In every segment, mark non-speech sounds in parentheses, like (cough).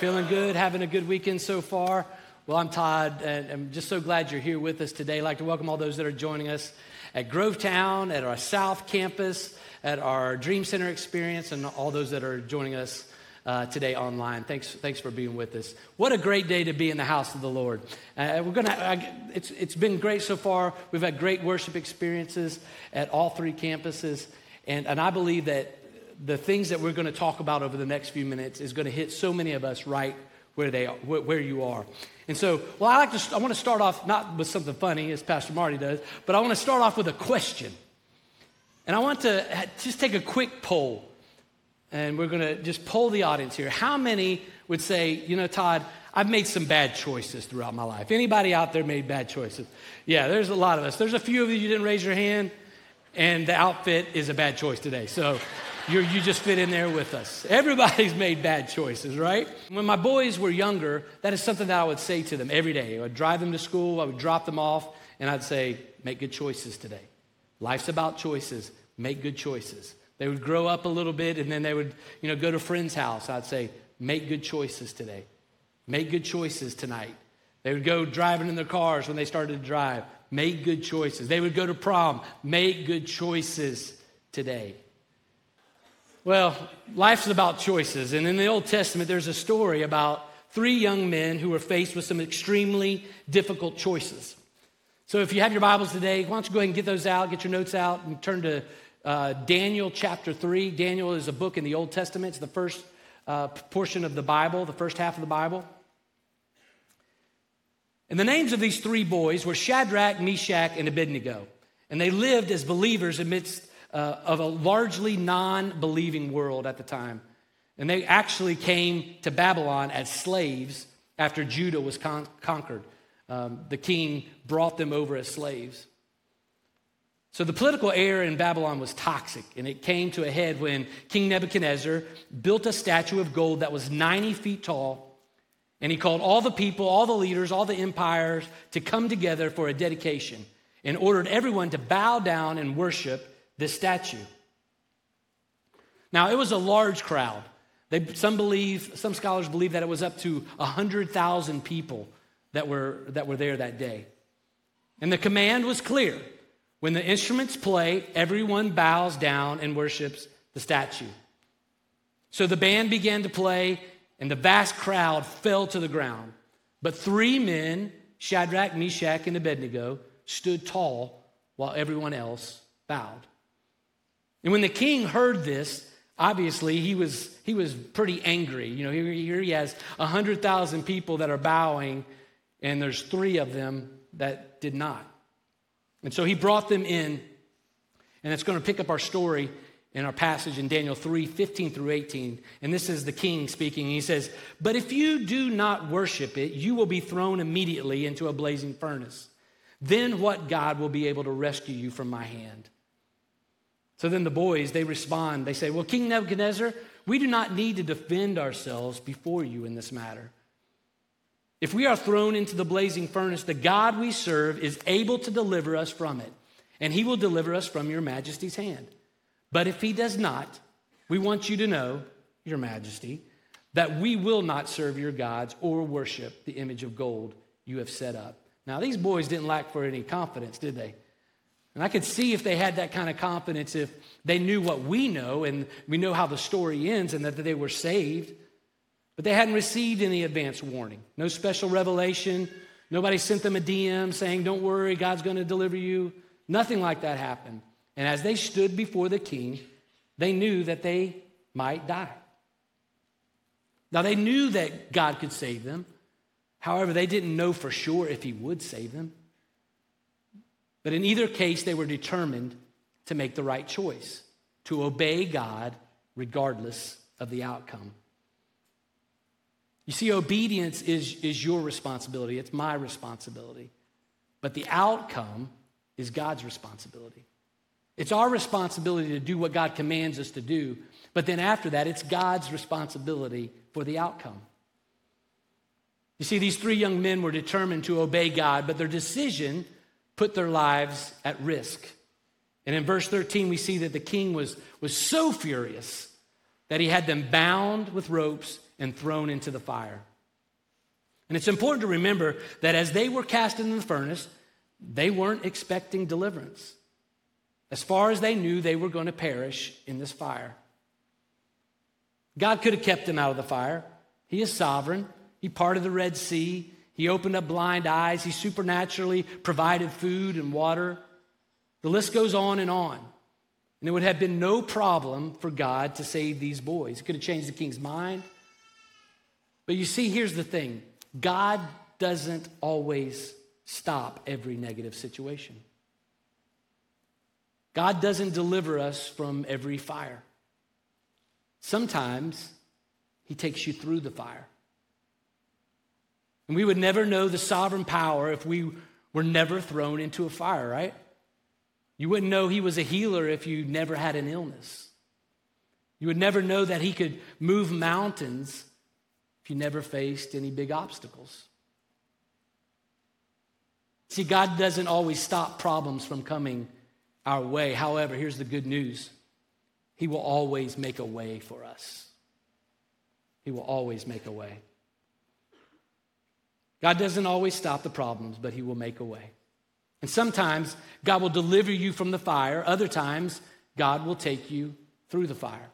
Feeling good? Having a good weekend so far? Well, I'm Todd, and I'm just so glad you're here with us today. I'd like to welcome all those that are joining us at Grovetown, at our South Campus, at our Dream Center experience, and all those that are joining us uh, today online. Thanks, thanks for being with us. What a great day to be in the house of the Lord. Uh, we're gonna. Uh, it's it's been great so far. We've had great worship experiences at all three campuses, and and I believe that the things that we're going to talk about over the next few minutes is going to hit so many of us right where they are, where you are. And so, well, I like to, I want to start off not with something funny as Pastor Marty does, but I want to start off with a question. And I want to just take a quick poll. And we're going to just poll the audience here. How many would say, you know, Todd, I've made some bad choices throughout my life? Anybody out there made bad choices? Yeah, there's a lot of us. There's a few of you, you didn't raise your hand, and the outfit is a bad choice today. So, you you just fit in there with us. Everybody's (laughs) made bad choices, right? When my boys were younger, that is something that I would say to them every day. I would drive them to school, I would drop them off, and I'd say, make good choices today. Life's about choices. Make good choices. They would grow up a little bit, and then they would, you know, go to a friend's house. I'd say, make good choices today. Make good choices tonight. They would go driving in their cars when they started to drive. Make good choices. They would go to prom. Make good choices today. Well, life's about choices. And in the Old Testament, there's a story about three young men who were faced with some extremely difficult choices. So if you have your Bibles today, why don't you go ahead and get those out, get your notes out, and turn to uh, Daniel chapter 3. Daniel is a book in the Old Testament, it's the first uh, portion of the Bible, the first half of the Bible. And the names of these three boys were Shadrach, Meshach, and Abednego. And they lived as believers amidst uh, of a largely non believing world at the time. And they actually came to Babylon as slaves after Judah was con- conquered. Um, the king brought them over as slaves. So the political air in Babylon was toxic, and it came to a head when King Nebuchadnezzar built a statue of gold that was 90 feet tall, and he called all the people, all the leaders, all the empires to come together for a dedication and ordered everyone to bow down and worship this statue. Now, it was a large crowd. They, some believe, some scholars believe that it was up to 100,000 people that were, that were there that day. And the command was clear. When the instruments play, everyone bows down and worships the statue. So the band began to play, and the vast crowd fell to the ground. But three men, Shadrach, Meshach, and Abednego, stood tall while everyone else bowed. And when the king heard this, obviously he was, he was pretty angry. You know, here, here he has 100,000 people that are bowing, and there's three of them that did not. And so he brought them in, and it's going to pick up our story in our passage in Daniel 3 15 through 18. And this is the king speaking. He says, But if you do not worship it, you will be thrown immediately into a blazing furnace. Then what God will be able to rescue you from my hand? So then the boys, they respond. They say, Well, King Nebuchadnezzar, we do not need to defend ourselves before you in this matter. If we are thrown into the blazing furnace, the God we serve is able to deliver us from it, and he will deliver us from your majesty's hand. But if he does not, we want you to know, your majesty, that we will not serve your gods or worship the image of gold you have set up. Now, these boys didn't lack for any confidence, did they? And I could see if they had that kind of confidence if they knew what we know and we know how the story ends and that they were saved. But they hadn't received any advance warning, no special revelation. Nobody sent them a DM saying, Don't worry, God's going to deliver you. Nothing like that happened. And as they stood before the king, they knew that they might die. Now, they knew that God could save them. However, they didn't know for sure if he would save them. But in either case, they were determined to make the right choice, to obey God regardless of the outcome. You see, obedience is, is your responsibility, it's my responsibility. But the outcome is God's responsibility. It's our responsibility to do what God commands us to do, but then after that, it's God's responsibility for the outcome. You see, these three young men were determined to obey God, but their decision put their lives at risk. And in verse 13, we see that the king was, was so furious that he had them bound with ropes and thrown into the fire. And it's important to remember that as they were cast into the furnace, they weren't expecting deliverance. As far as they knew, they were going to perish in this fire. God could have kept them out of the fire. He is sovereign. He parted the Red Sea. He opened up blind eyes. He supernaturally provided food and water. The list goes on and on. And it would have been no problem for God to save these boys. It could have changed the king's mind. But you see, here's the thing God doesn't always stop every negative situation. God doesn't deliver us from every fire. Sometimes He takes you through the fire. And we would never know the sovereign power if we were never thrown into a fire, right? You wouldn't know He was a healer if you never had an illness. You would never know that He could move mountains if you never faced any big obstacles. See, God doesn't always stop problems from coming our way. However, here's the good news He will always make a way for us. He will always make a way. God doesn't always stop the problems, but He will make a way. And sometimes God will deliver you from the fire, other times, God will take you through the fire.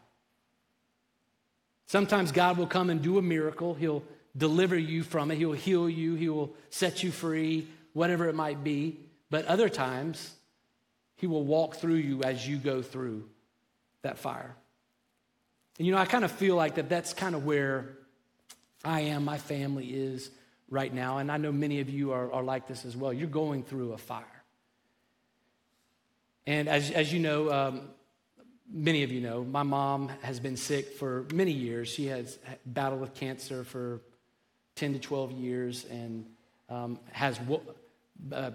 Sometimes God will come and do a miracle. He'll deliver you from it. He'll heal you. He will set you free, whatever it might be. But other times, He will walk through you as you go through that fire. And you know, I kind of feel like that that's kind of where I am, my family is right now. And I know many of you are, are like this as well. You're going through a fire. And as, as you know, um, many of you know, my mom has been sick for many years. She has battled with cancer for 10 to 12 years and um, has uh,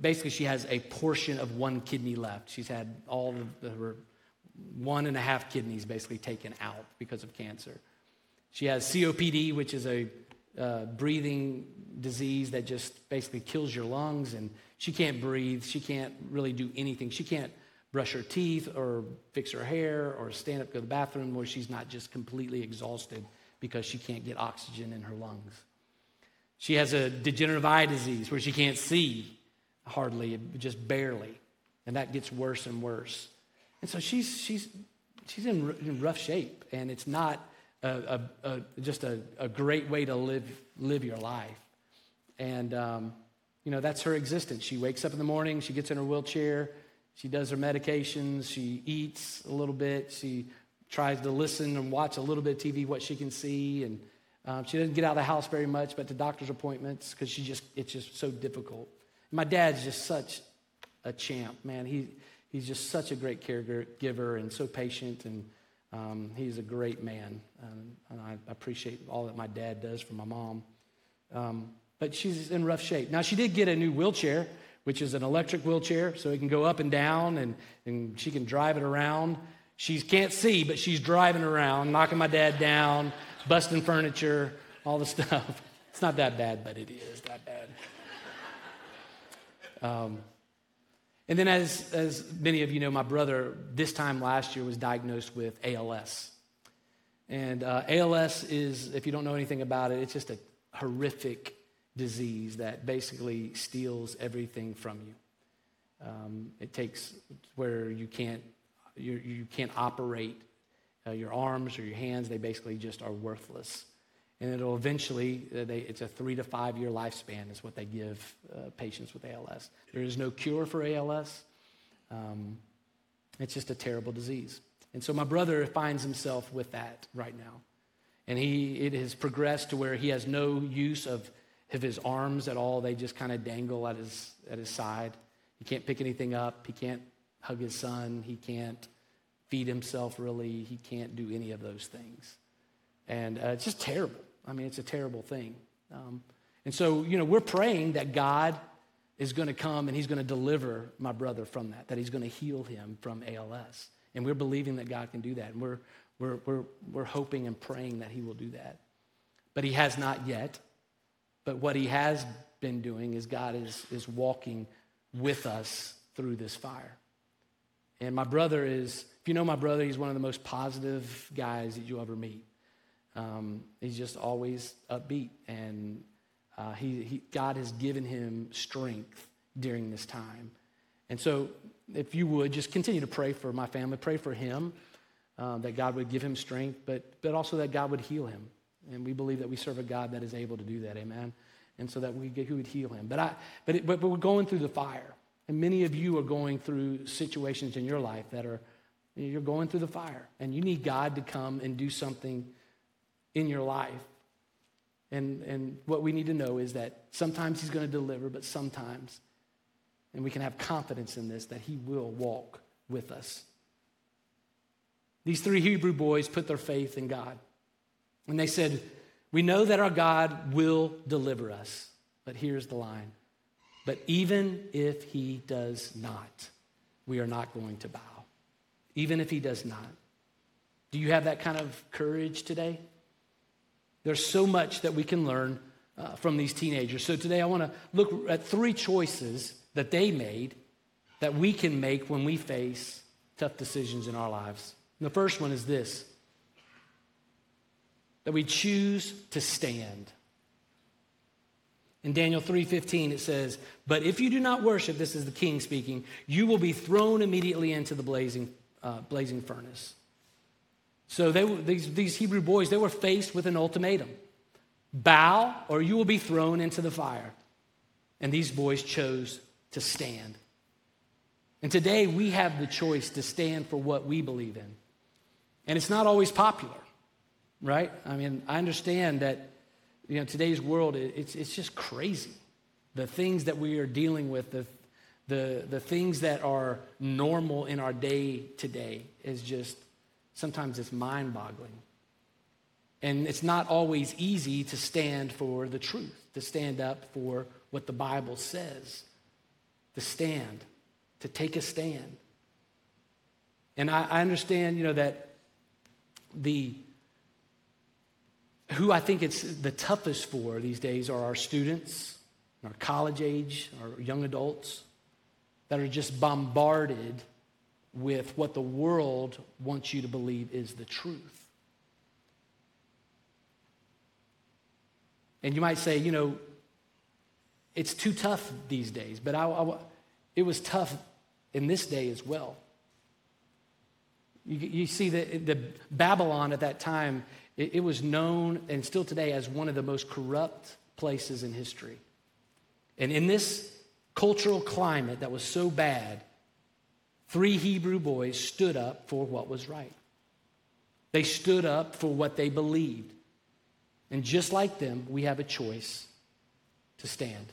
basically she has a portion of one kidney left. She's had all of the, her one and a half kidneys basically taken out because of cancer. She has COPD, which is a uh, breathing disease that just basically kills your lungs, and she can't breathe. She can't really do anything. She can't brush her teeth or fix her hair or stand up, go to the bathroom where she's not just completely exhausted because she can't get oxygen in her lungs. She has a degenerative eye disease where she can't see hardly, just barely. And that gets worse and worse. And so she's, she's, she's in, in rough shape, and it's not a, a, just a, a, great way to live, live your life. And, um, you know, that's her existence. She wakes up in the morning, she gets in her wheelchair, she does her medications, she eats a little bit, she tries to listen and watch a little bit of TV, what she can see, and um, she doesn't get out of the house very much, but to doctor's appointments because she just it's just so difficult. My dad's just such a champ, man. He he's just such a great caregiver and so patient, and um, he's a great man. Um, and I appreciate all that my dad does for my mom. Um, but she's in rough shape. Now she did get a new wheelchair which is an electric wheelchair, so it can go up and down and, and she can drive it around. She can't see, but she's driving around, knocking my dad down, busting furniture, all the (laughs) stuff. It's not that bad, but it is that bad. And then, as, as many of you know, my brother this time last year was diagnosed with ALS. And uh, ALS is, if you don't know anything about it, it's just a horrific disease that basically steals everything from you. Um, it takes where you can't, you, you can't operate uh, your arms or your hands, they basically just are worthless. And it'll eventually, uh, they, it's a three to five year lifespan, is what they give uh, patients with ALS. There is no cure for ALS. Um, it's just a terrible disease. And so my brother finds himself with that right now. And he, it has progressed to where he has no use of of his arms at all. They just kind of dangle at his, at his side. He can't pick anything up. He can't hug his son. He can't feed himself really. He can't do any of those things. And uh, it's just terrible. I mean, it's a terrible thing. Um, and so, you know, we're praying that God is going to come and he's going to deliver my brother from that, that he's going to heal him from ALS. And we're believing that God can do that. And we're, we're, we're, we're hoping and praying that he will do that. But he has not yet. But what he has been doing is God is, is walking with us through this fire. And my brother is, if you know my brother, he's one of the most positive guys that you'll ever meet. Um, he's just always upbeat, and uh, he, he, God has given him strength during this time. And so, if you would, just continue to pray for my family, pray for him, uh, that God would give him strength, but, but also that God would heal him. And we believe that we serve a God that is able to do that, amen? And so that we, get he would heal him. But, I, but, it, but, but we're going through the fire. And many of you are going through situations in your life that are, you're going through the fire. And you need God to come and do something in your life. And, and what we need to know is that sometimes He's going to deliver, but sometimes, and we can have confidence in this, that He will walk with us. These three Hebrew boys put their faith in God. And they said, We know that our God will deliver us. But here's the line but even if he does not, we are not going to bow. Even if he does not. Do you have that kind of courage today? There's so much that we can learn uh, from these teenagers. So today I want to look at three choices that they made that we can make when we face tough decisions in our lives. And the first one is this that we choose to stand. In Daniel 3:15 it says, "But if you do not worship, this is the king speaking, you will be thrown immediately into the blazing, uh, blazing furnace." So they, these, these Hebrew boys, they were faced with an ultimatum. Bow or you will be thrown into the fire. And these boys chose to stand. And today we have the choice to stand for what we believe in. And it's not always popular, right? I mean, I understand that you know, today's world, it's, it's just crazy. The things that we are dealing with, the, the, the things that are normal in our day today is just, sometimes it's mind boggling. And it's not always easy to stand for the truth, to stand up for what the Bible says, to stand, to take a stand. And I, I understand, you know, that the who I think it's the toughest for these days are our students, our college age, our young adults that are just bombarded with what the world wants you to believe is the truth. And you might say, you know, it's too tough these days, but I, I, it was tough in this day as well. You, you see, the, the Babylon at that time it, it was known and still today as one of the most corrupt places in history. And in this cultural climate that was so bad, three Hebrew boys stood up for what was right. They stood up for what they believed. And just like them, we have a choice to stand.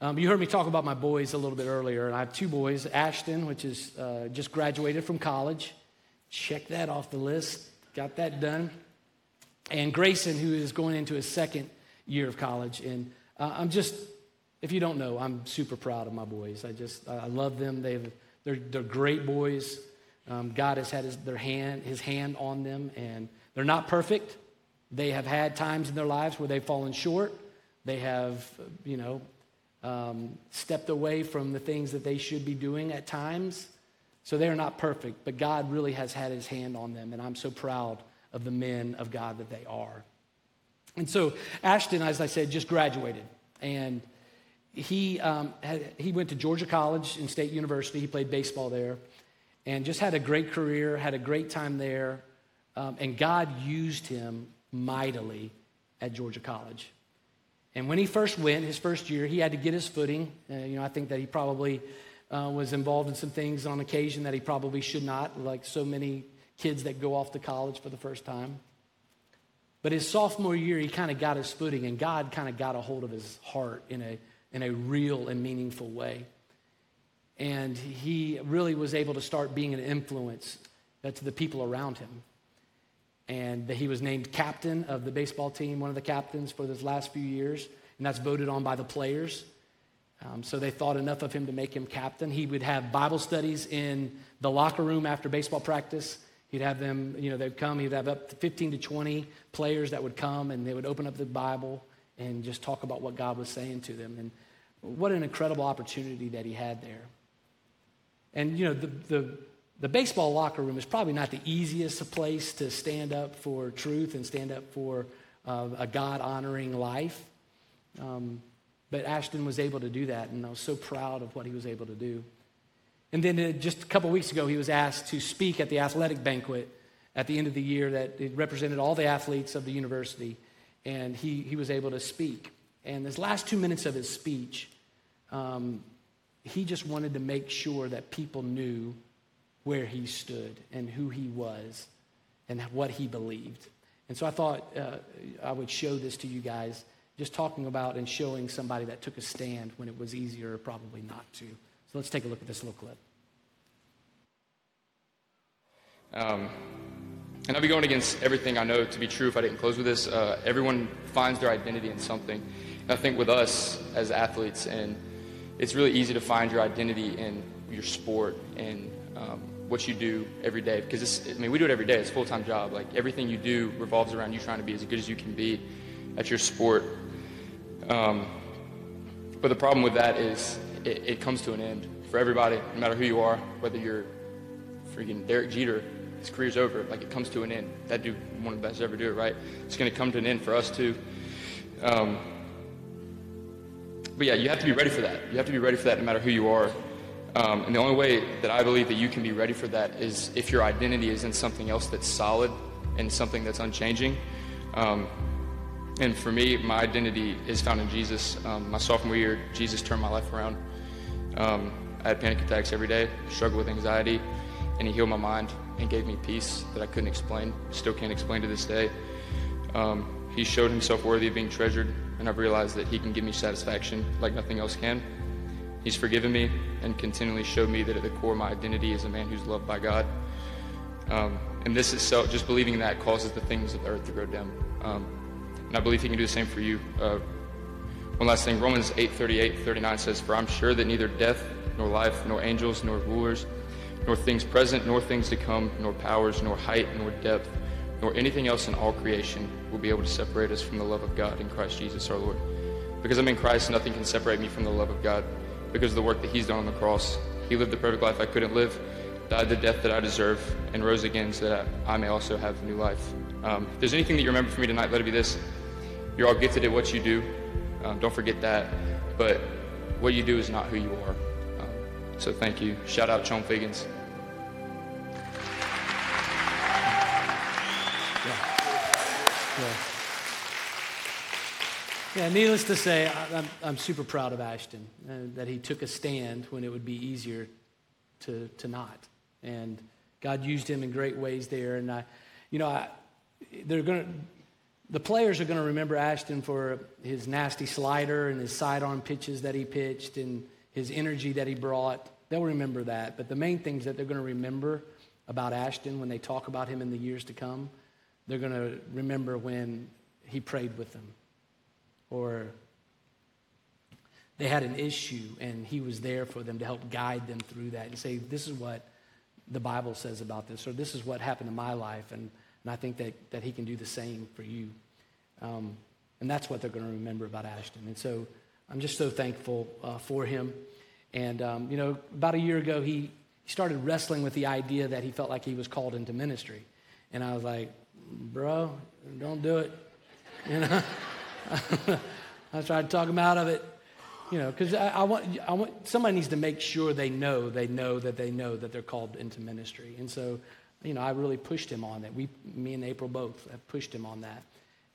Um, you heard me talk about my boys a little bit earlier, and I have two boys Ashton, which is uh, just graduated from college. Check that off the list got that done. And Grayson, who is going into his second year of college. And uh, I'm just, if you don't know, I'm super proud of my boys. I just, I love them. They've, they're, they're great boys. Um, God has had his, their hand, his hand on them, and they're not perfect. They have had times in their lives where they've fallen short. They have, you know, um, stepped away from the things that they should be doing at times. So they are not perfect, but God really has had his hand on them, and I'm so proud of the men of God that they are. And so Ashton, as I said, just graduated, and he, um, had, he went to Georgia College and State University. He played baseball there and just had a great career, had a great time there, um, and God used him mightily at Georgia College. And when he first went, his first year, he had to get his footing. Uh, you know, I think that he probably uh, was involved in some things on occasion that he probably should not, like so many kids that go off to college for the first time. But his sophomore year, he kind of got his footing, and God kind of got a hold of his heart in a, in a real and meaningful way. And he really was able to start being an influence to the people around him. and he was named captain of the baseball team, one of the captains for those last few years, and that's voted on by the players. Um, so they thought enough of him to make him captain. He would have Bible studies in the locker room after baseball practice. He'd have them, you know, they'd come, he'd have up to 15 to 20 players that would come and they would open up the Bible and just talk about what God was saying to them. And what an incredible opportunity that he had there. And, you know, the, the, the baseball locker room is probably not the easiest place to stand up for truth and stand up for uh, a God honoring life. Um, but Ashton was able to do that, and I was so proud of what he was able to do. And then uh, just a couple weeks ago, he was asked to speak at the athletic banquet at the end of the year that represented all the athletes of the university, and he, he was able to speak. And this last two minutes of his speech, um, he just wanted to make sure that people knew where he stood and who he was and what he believed. And so I thought uh, I would show this to you guys just talking about and showing somebody that took a stand when it was easier probably not to. So let's take a look at this little clip. Um, and I'll be going against everything I know to be true if I didn't close with this. Uh, everyone finds their identity in something. And I think with us as athletes, and it's really easy to find your identity in your sport and um, what you do every day. Because I mean, we do it every day. It's a full-time job. Like everything you do revolves around you trying to be as good as you can be at your sport. Um, but the problem with that is it, it, comes to an end for everybody, no matter who you are, whether you're freaking Derek Jeter, his career's over. Like it comes to an end. That dude, one of the best to ever do it, right? It's going to come to an end for us too. Um, but yeah, you have to be ready for that. You have to be ready for that no matter who you are. Um, and the only way that I believe that you can be ready for that is if your identity is in something else that's solid and something that's unchanging. Um, and for me, my identity is found in Jesus. Um, my sophomore year, Jesus turned my life around. Um, I had panic attacks every day, struggled with anxiety, and He healed my mind and gave me peace that I couldn't explain, still can't explain to this day. Um, he showed Himself worthy of being treasured, and I've realized that He can give me satisfaction like nothing else can. He's forgiven me and continually showed me that at the core, my identity is a man who's loved by God. Um, and this itself, just believing that, causes the things of the earth to grow dim. Um, and I believe he can do the same for you. Uh, one last thing Romans 8 38, 39 says, For I'm sure that neither death, nor life, nor angels, nor rulers, nor things present, nor things to come, nor powers, nor height, nor depth, nor anything else in all creation will be able to separate us from the love of God in Christ Jesus our Lord. Because I'm in Christ, nothing can separate me from the love of God because of the work that He's done on the cross. He lived the perfect life I couldn't live, died the death that I deserve, and rose again so that I may also have new life. Um, if there's anything that you remember from me tonight, let it be this. You're all gifted at what you do. Um, don't forget that. But what you do is not who you are. So thank you. Shout out Chone Figgins. Yeah. yeah. needless to say, I'm, I'm super proud of Ashton uh, that he took a stand when it would be easier to, to not. And God used him in great ways there. And I, you know, I, they're going to, the players are going to remember Ashton for his nasty slider and his sidearm pitches that he pitched and his energy that he brought. They'll remember that. But the main things that they're going to remember about Ashton when they talk about him in the years to come, they're going to remember when he prayed with them or they had an issue and he was there for them to help guide them through that and say, This is what the Bible says about this, or this is what happened in my life. And and I think that, that he can do the same for you. Um, and that's what they're going to remember about Ashton. And so I'm just so thankful uh, for him. And, um, you know, about a year ago, he he started wrestling with the idea that he felt like he was called into ministry. And I was like, bro, don't do it. (laughs) You know? (laughs) I tried to talk him out of it. You know, because I, I, want, I want somebody needs to make sure they know, they know that they know that they're called into ministry. And so you know, I really pushed him on that. We, me and April both have pushed him on that.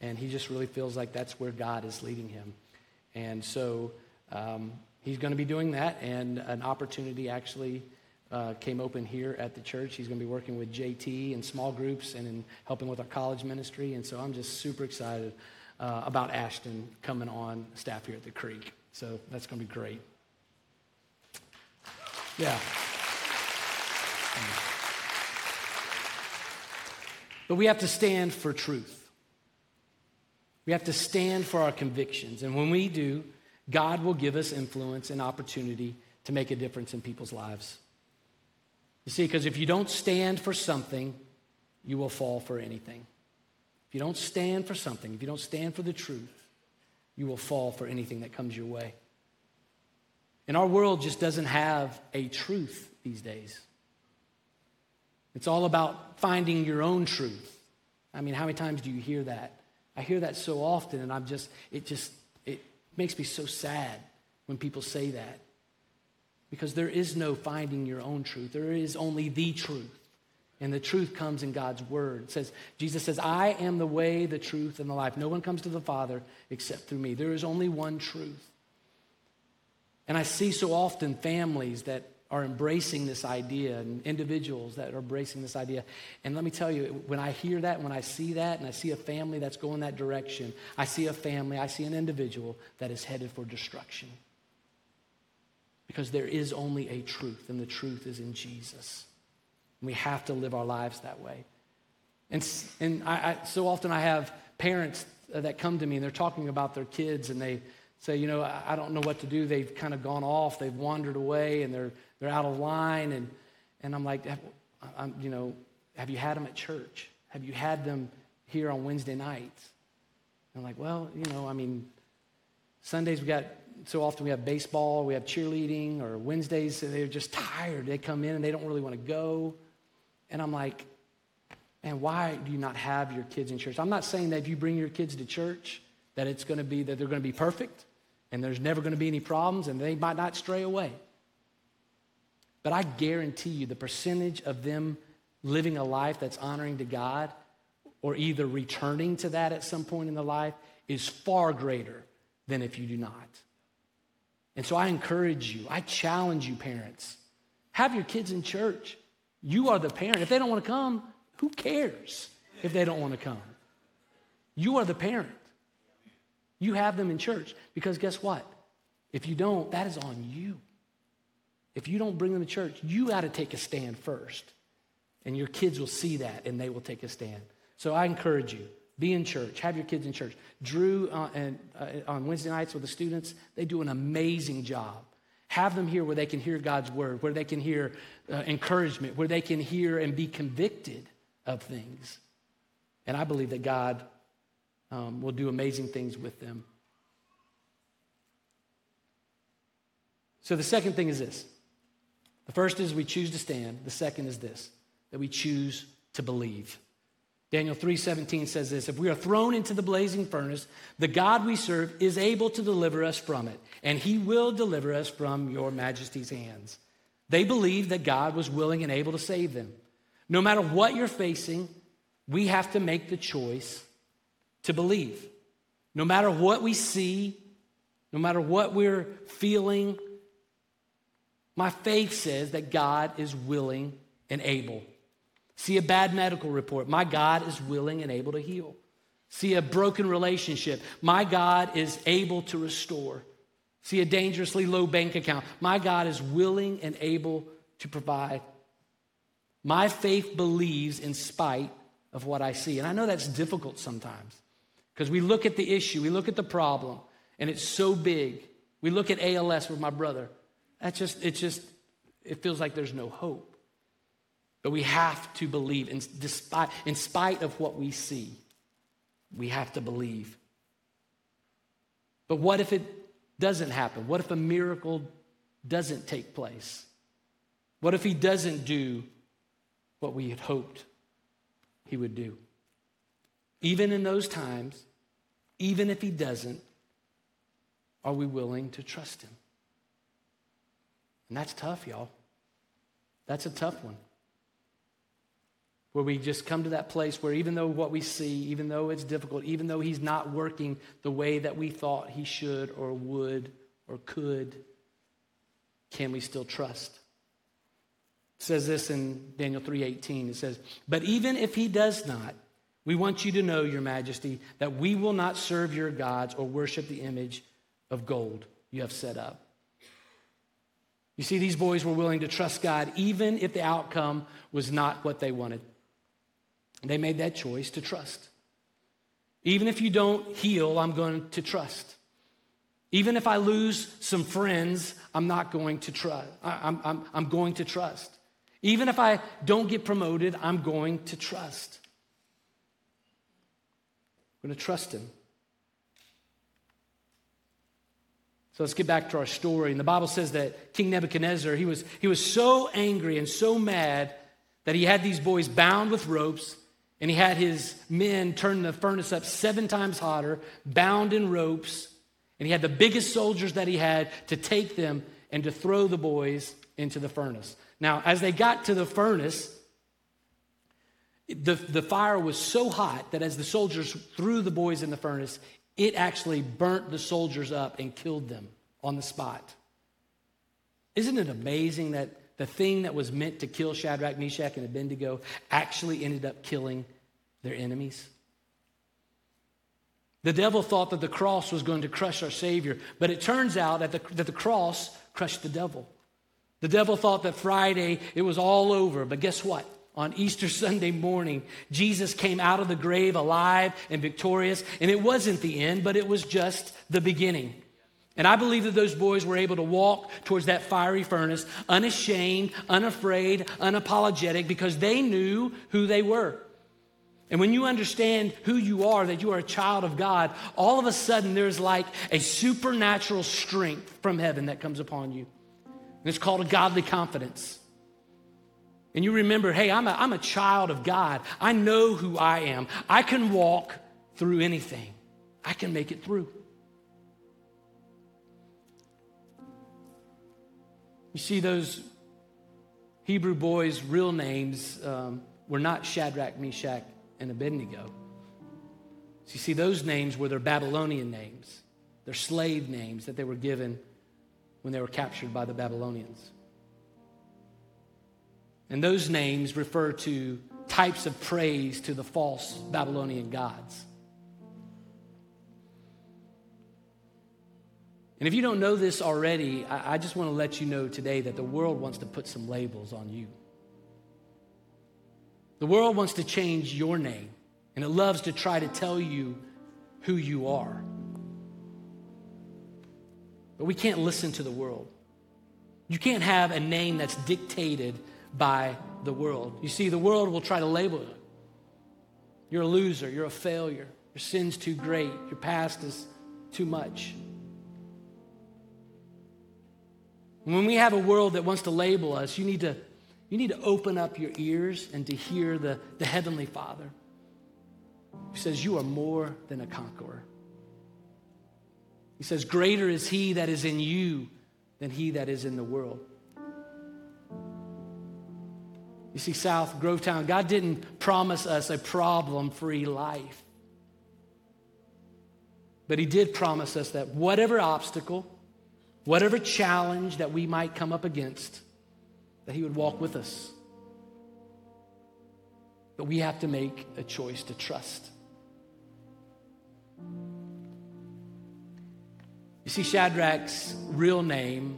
And he just really feels like that's where God is leading him. And so um, he's going to be doing that. And an opportunity actually uh, came open here at the church. He's going to be working with JT in small groups and in helping with our college ministry. And so I'm just super excited uh, about Ashton coming on staff here at the Creek. So that's going to be great. Yeah. But we have to stand for truth. We have to stand for our convictions. And when we do, God will give us influence and opportunity to make a difference in people's lives. You see, because if you don't stand for something, you will fall for anything. If you don't stand for something, if you don't stand for the truth, you will fall for anything that comes your way. And our world just doesn't have a truth these days. It's all about finding your own truth. I mean, how many times do you hear that? I hear that so often, and I'm just, it just, makes me so sad when people say that. Because there is no finding your own truth. There is only the truth. And the truth comes in God's word. It says, Jesus says, I am the way, the truth, and the life. No one comes to the Father except through me. There is only one truth. And I see so often families that are embracing this idea and individuals that are embracing this idea. And let me tell you, when I hear that, when I see that, and I see a family that's going that direction, I see a family, I see an individual that is headed for destruction. Because there is only a truth, and the truth is in Jesus. And we have to live our lives that way. And, and I, I, so often I have parents that come to me and they're talking about their kids and they say, you know, I, I don't know what to do. They've kind of gone off, they've wandered away, and they're they're out of line. And, and I'm like, I'm, you know, have you had them at church? Have you had them here on Wednesday nights? And I'm like, well, you know, I mean, Sundays we got, so often we have baseball, we have cheerleading, or Wednesdays they're just tired. They come in and they don't really want to go. And I'm like, and why do you not have your kids in church? I'm not saying that if you bring your kids to church, that it's going to be that they're going to be perfect and there's never going to be any problems and they might not stray away. But I guarantee you the percentage of them living a life that's honoring to God or either returning to that at some point in their life is far greater than if you do not. And so I encourage you, I challenge you, parents, have your kids in church. You are the parent. If they don't want to come, who cares if they don't want to come? You are the parent. You have them in church because guess what? If you don't, that is on you. If you don't bring them to church, you got to take a stand first. And your kids will see that and they will take a stand. So I encourage you be in church, have your kids in church. Drew uh, and, uh, on Wednesday nights with the students, they do an amazing job. Have them here where they can hear God's word, where they can hear uh, encouragement, where they can hear and be convicted of things. And I believe that God um, will do amazing things with them. So the second thing is this the first is we choose to stand. The second is this that we choose to believe. Daniel 3:17 says this, if we are thrown into the blazing furnace, the God we serve is able to deliver us from it, and he will deliver us from your majesty's hands. They believed that God was willing and able to save them. No matter what you're facing, we have to make the choice to believe. No matter what we see, no matter what we're feeling, my faith says that God is willing and able. See a bad medical report, my God is willing and able to heal. See a broken relationship, my God is able to restore. See a dangerously low bank account, my God is willing and able to provide. My faith believes in spite of what I see. And I know that's difficult sometimes because we look at the issue, we look at the problem, and it's so big. We look at ALS with my brother. That's just, it's just, it feels like there's no hope. But we have to believe, in, despite, in spite of what we see, we have to believe. But what if it doesn't happen? What if a miracle doesn't take place? What if he doesn't do what we had hoped he would do? Even in those times, even if he doesn't, are we willing to trust him? And that's tough, y'all. That's a tough one. Where we just come to that place where even though what we see, even though it's difficult, even though he's not working the way that we thought he should or would or could, can we still trust? It says this in Daniel 3:18. It says, "But even if he does not, we want you to know, your majesty, that we will not serve your gods or worship the image of gold you have set up." You see, these boys were willing to trust God even if the outcome was not what they wanted. They made that choice to trust. Even if you don't heal, I'm going to trust. Even if I lose some friends, I'm not going to trust. I'm, I'm, I'm going to trust. Even if I don't get promoted, I'm going to trust. I'm going to trust him. So let's get back to our story. And the Bible says that King Nebuchadnezzar, he was, he was so angry and so mad that he had these boys bound with ropes and he had his men turn the furnace up seven times hotter, bound in ropes. And he had the biggest soldiers that he had to take them and to throw the boys into the furnace. Now, as they got to the furnace, the, the fire was so hot that as the soldiers threw the boys in the furnace, it actually burnt the soldiers up and killed them on the spot. Isn't it amazing that the thing that was meant to kill Shadrach, Meshach, and Abednego actually ended up killing their enemies? The devil thought that the cross was going to crush our Savior, but it turns out that the, that the cross crushed the devil. The devil thought that Friday it was all over, but guess what? On Easter Sunday morning, Jesus came out of the grave alive and victorious, and it wasn't the end, but it was just the beginning. And I believe that those boys were able to walk towards that fiery furnace unashamed, unafraid, unapologetic because they knew who they were. And when you understand who you are, that you are a child of God, all of a sudden there's like a supernatural strength from heaven that comes upon you. And it's called a godly confidence. And you remember, hey, I'm a, I'm a child of God. I know who I am. I can walk through anything, I can make it through. You see, those Hebrew boys' real names um, were not Shadrach, Meshach, and Abednego. So you see, those names were their Babylonian names, their slave names that they were given when they were captured by the Babylonians. And those names refer to types of praise to the false Babylonian gods. And if you don't know this already, I, just want to let you know today that the world wants to put some labels on you. The world wants to change your name, and it loves to try to tell you who you are. But we can't listen to the world. You can't have a name that's dictated by the world. You see, the world will try to label you. You're a loser, you're a failure, your sin's too great, your past is too much. When we have a world that wants to label us, you need to, you need to open up your ears and to hear the, the Heavenly Father who says, You are more than a conqueror. He says, Greater is He that is in you than He that is in the world. You see, South Grovetown, God didn't promise us a problem free life. But He did promise us that whatever obstacle, whatever challenge that we might come up against, that He would walk with us. But we have to make a choice to trust. You see, Shadrach's real name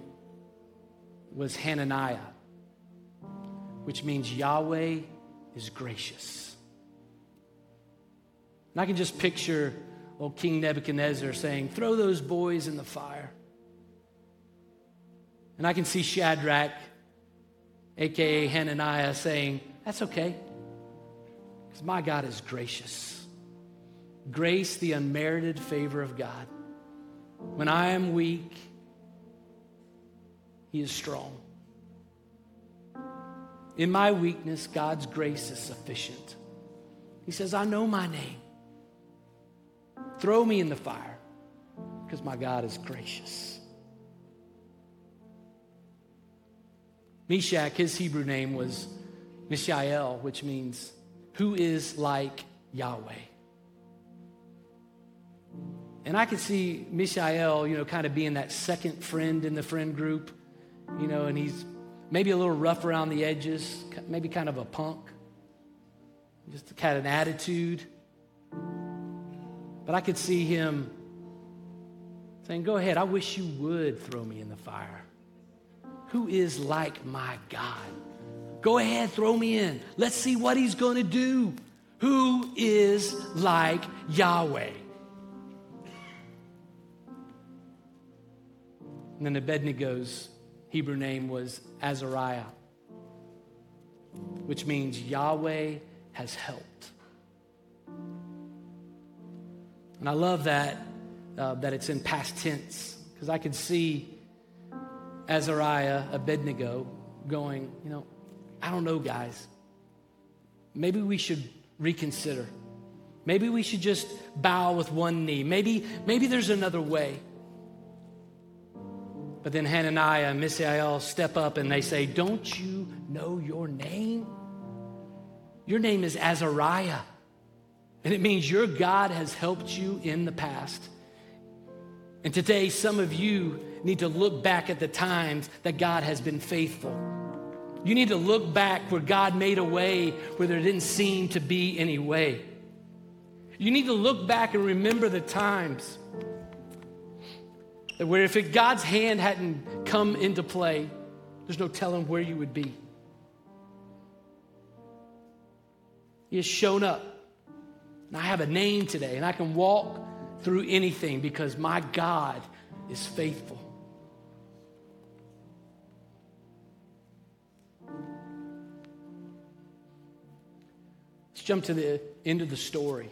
was Hananiah, which means Yahweh is gracious. And I can just picture old King Nebuchadnezzar saying, Throw those boys in the fire. And I can see Shadrach, aka Hananiah, saying, That's okay, because my God is gracious. Grace, the unmerited favor of God. When I am weak, He is strong. In my weakness, God's grace is sufficient. He says, I know my name. Throw me in the fire because my God is gracious. Meshach, his Hebrew name was Mishael, which means who is like Yahweh. And I could see Mishael, you know, kind of being that second friend in the friend group, you know, and he's maybe a little rough around the edges, maybe kind of a punk, just kind of an attitude. But I could see him saying, Go ahead, I wish you would throw me in the fire. Who is like my God? Go ahead, throw me in. Let's see what he's going to do. Who is like Yahweh? And then Abednego's Hebrew name was Azariah, which means Yahweh has helped. And I love that, uh, that it's in past tense, because I could see Azariah, Abednego, going, you know, I don't know, guys. Maybe we should reconsider. Maybe we should just bow with one knee. Maybe, maybe there's another way. But then Hananiah and Mishael step up and they say, Don't you know your name? Your name is Azariah. And it means your God has helped you in the past. And today, some of you need to look back at the times that God has been faithful. You need to look back where God made a way where there didn't seem to be any way. You need to look back and remember the times that where if God's hand hadn't come into play, there's no telling where you would be. He has shown up. And I have a name today, and I can walk through anything because my God is faithful. Let's jump to the end of the story.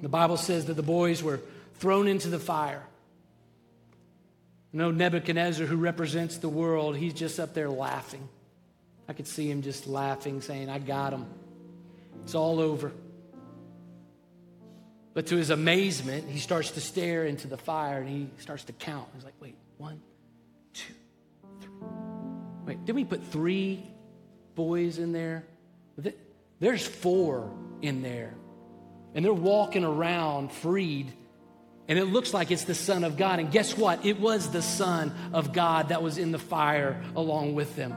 The Bible says that the boys were thrown into the fire. No Nebuchadnezzar, who represents the world, he's just up there laughing. I could see him just laughing, saying, I got him. It's all over. But to his amazement, he starts to stare into the fire and he starts to count. He's like, wait, one, two, three. Wait, did we put three boys in there? There's four in there. And they're walking around freed. And it looks like it's the Son of God. And guess what? It was the Son of God that was in the fire along with them.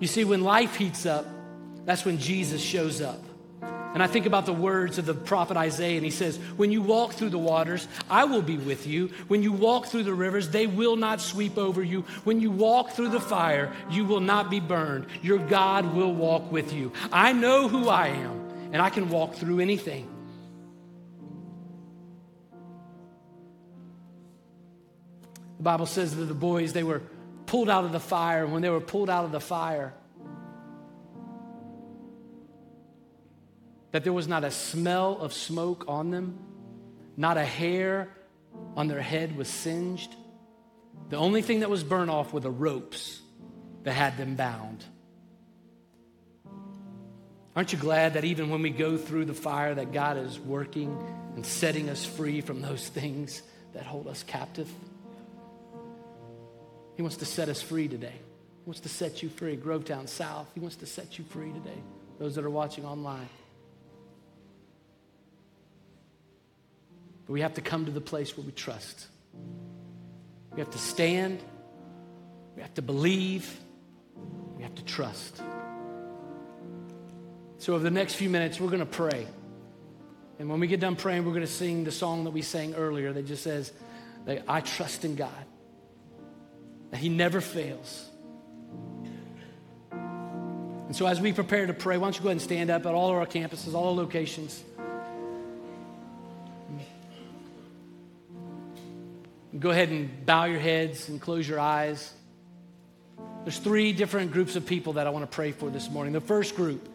You see, when life heats up, that's when Jesus shows up. And I think about the words of the prophet Isaiah, and he says, When you walk through the waters, I will be with you. When you walk through the rivers, they will not sweep over you. When you walk through the fire, you will not be burned. Your God will walk with you. I know who I am, and I can walk through anything. The Bible says that the boys, they were pulled out of the fire. When they were pulled out of the fire, that there was not a smell of smoke on them, not a hair on their head was singed. The only thing that was burned off were the ropes that had them bound. Aren't you glad that even when we go through the fire that God is working and setting us free from those things that hold us captive? He wants to set us free today. He wants to set you free. Grovetown South, he wants to set you free today. Those that are watching online. But we have to come to the place where we trust. We have to stand. We have to believe. We have to trust. So, over the next few minutes, we're going to pray. And when we get done praying, we're going to sing the song that we sang earlier that just says, I trust in God, that He never fails. And so, as we prepare to pray, why don't you go ahead and stand up at all of our campuses, all our locations. Go ahead and bow your heads and close your eyes. There's three different groups of people that I want to pray for this morning. The first group,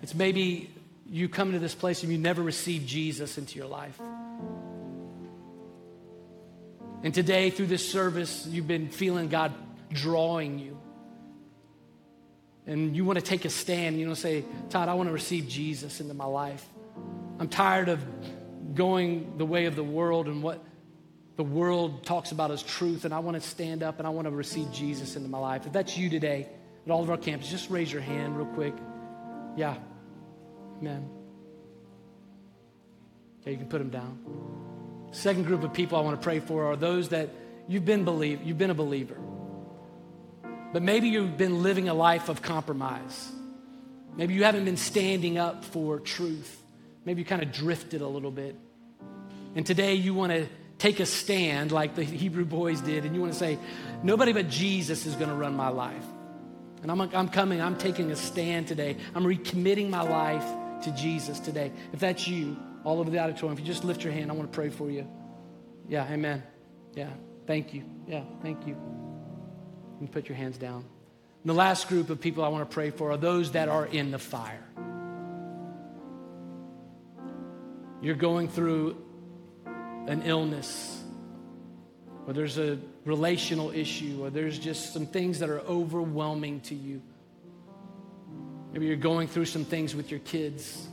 it's maybe you come to this place and you never received Jesus into your life. And today, through this service, you've been feeling God drawing you. And you want to take a stand. You know, say, Todd, I want to receive Jesus into my life. I'm tired of going the way of the world and what the world talks about as truth, and I want to stand up and I want to receive Jesus into my life. If that's you today at all of our campuses, just raise your hand real quick. Yeah. Amen. Okay, you can put them down. Second group of people I want to pray for are those that you've been believe you've been a believer. But maybe you've been living a life of compromise. Maybe you haven't been standing up for truth. Maybe you kind of drifted a little bit. And today you want to take a stand like the Hebrew boys did and you want to say, nobody but Jesus is going to run my life. And I'm, I'm coming, I'm taking a stand today. I'm recommitting my life to Jesus today. If that's you, all over the auditorium, if you just lift your hand, I want to pray for you. Yeah, amen. Yeah, thank you. Yeah, thank you. You put your hands down. And the last group of people I want to pray for are those that are in the fire. You're going through an illness, or there's a relational issue, or there's just some things that are overwhelming to you. Maybe you're going through some things with your kids,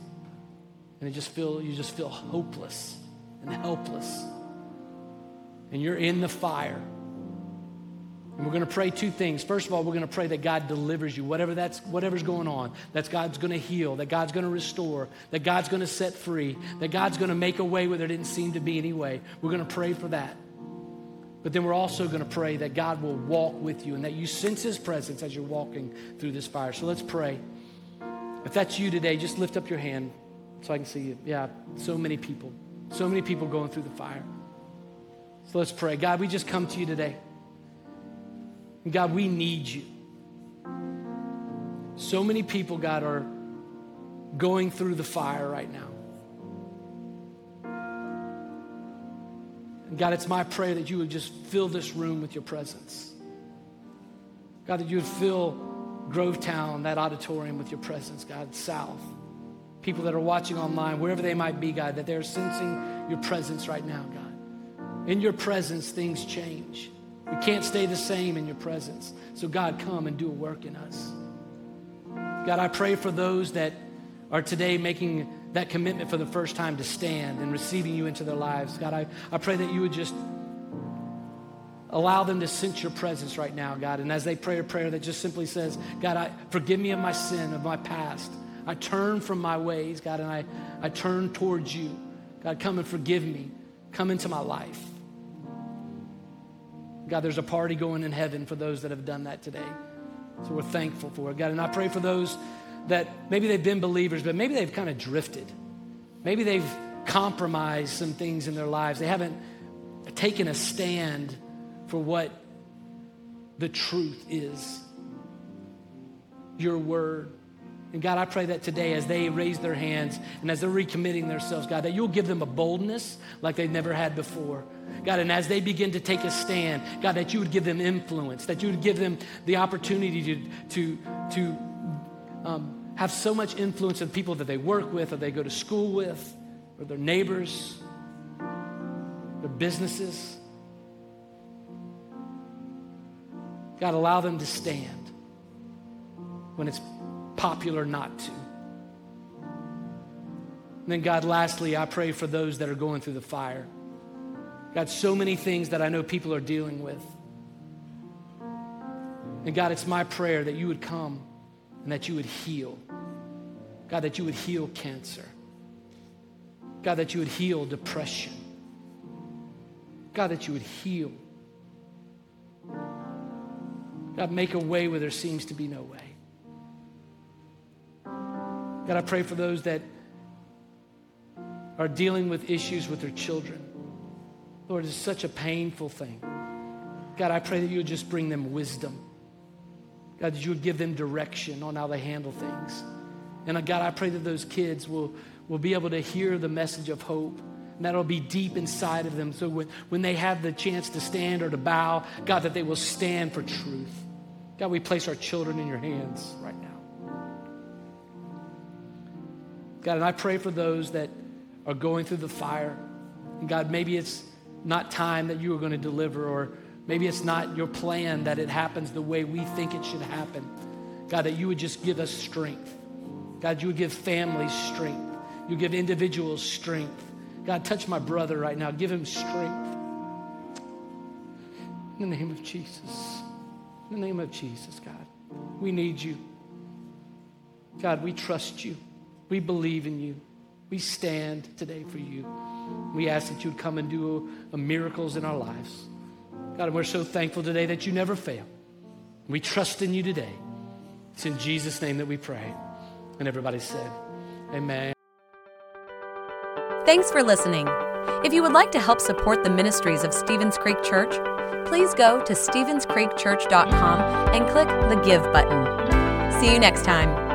and you just feel you just feel hopeless and helpless. And you're in the fire. And we're going to pray two things. First of all, we're going to pray that God delivers you, whatever that's whatever's going on. That God's going to heal, that God's going to restore, that God's going to set free, that God's going to make a way where there didn't seem to be any way. We're going to pray for that. But then we're also going to pray that God will walk with you and that you sense his presence as you're walking through this fire. So let's pray. If that's you today, just lift up your hand so I can see you. Yeah, so many people. So many people going through the fire. So let's pray. God, we just come to you today. God, we need you. So many people, God, are going through the fire right now. And God, it's my prayer that you would just fill this room with your presence. God, that you would fill Grovetown, that auditorium, with your presence, God, South. People that are watching online, wherever they might be, God, that they're sensing your presence right now, God. In your presence, things change. We can't stay the same in your presence. So, God, come and do a work in us. God, I pray for those that are today making that commitment for the first time to stand and receiving you into their lives. God, I, I pray that you would just allow them to sense your presence right now, God. And as they pray a prayer that just simply says, God, I, forgive me of my sin, of my past. I turn from my ways, God, and I, I turn towards you. God, come and forgive me. Come into my life. God, there's a party going in heaven for those that have done that today. So we're thankful for it, God. And I pray for those that maybe they've been believers, but maybe they've kind of drifted. Maybe they've compromised some things in their lives. They haven't taken a stand for what the truth is your word. And God, I pray that today as they raise their hands and as they're recommitting themselves, God, that you'll give them a boldness like they've never had before. God, and as they begin to take a stand, God, that you would give them influence, that you would give them the opportunity to, to, to um, have so much influence of people that they work with or they go to school with or their neighbors, their businesses. God, allow them to stand when it's popular not to. And then, God, lastly, I pray for those that are going through the fire. God, so many things that I know people are dealing with. And God, it's my prayer that you would come and that you would heal. God, that you would heal cancer. God, that you would heal depression. God, that you would heal. God, make a way where there seems to be no way. God, I pray for those that are dealing with issues with their children. Lord, it's such a painful thing. God, I pray that you would just bring them wisdom. God, that you would give them direction on how they handle things. And uh, God, I pray that those kids will, will be able to hear the message of hope. And that'll be deep inside of them. So when, when they have the chance to stand or to bow, God, that they will stand for truth. God, we place our children in your hands right now. God, and I pray for those that are going through the fire. And God, maybe it's not time that you are going to deliver, or maybe it's not your plan that it happens the way we think it should happen. God, that you would just give us strength. God, you would give families strength. You give individuals strength. God, touch my brother right now. Give him strength. In the name of Jesus. In the name of Jesus, God. We need you. God, we trust you. We believe in you. We stand today for you. We ask that you would come and do miracles in our lives. God, and we're so thankful today that you never fail. We trust in you today. It's in Jesus' name that we pray. And everybody said, Amen. Thanks for listening. If you would like to help support the ministries of Stevens Creek Church, please go to StevensCreekChurch.com and click the Give button. See you next time.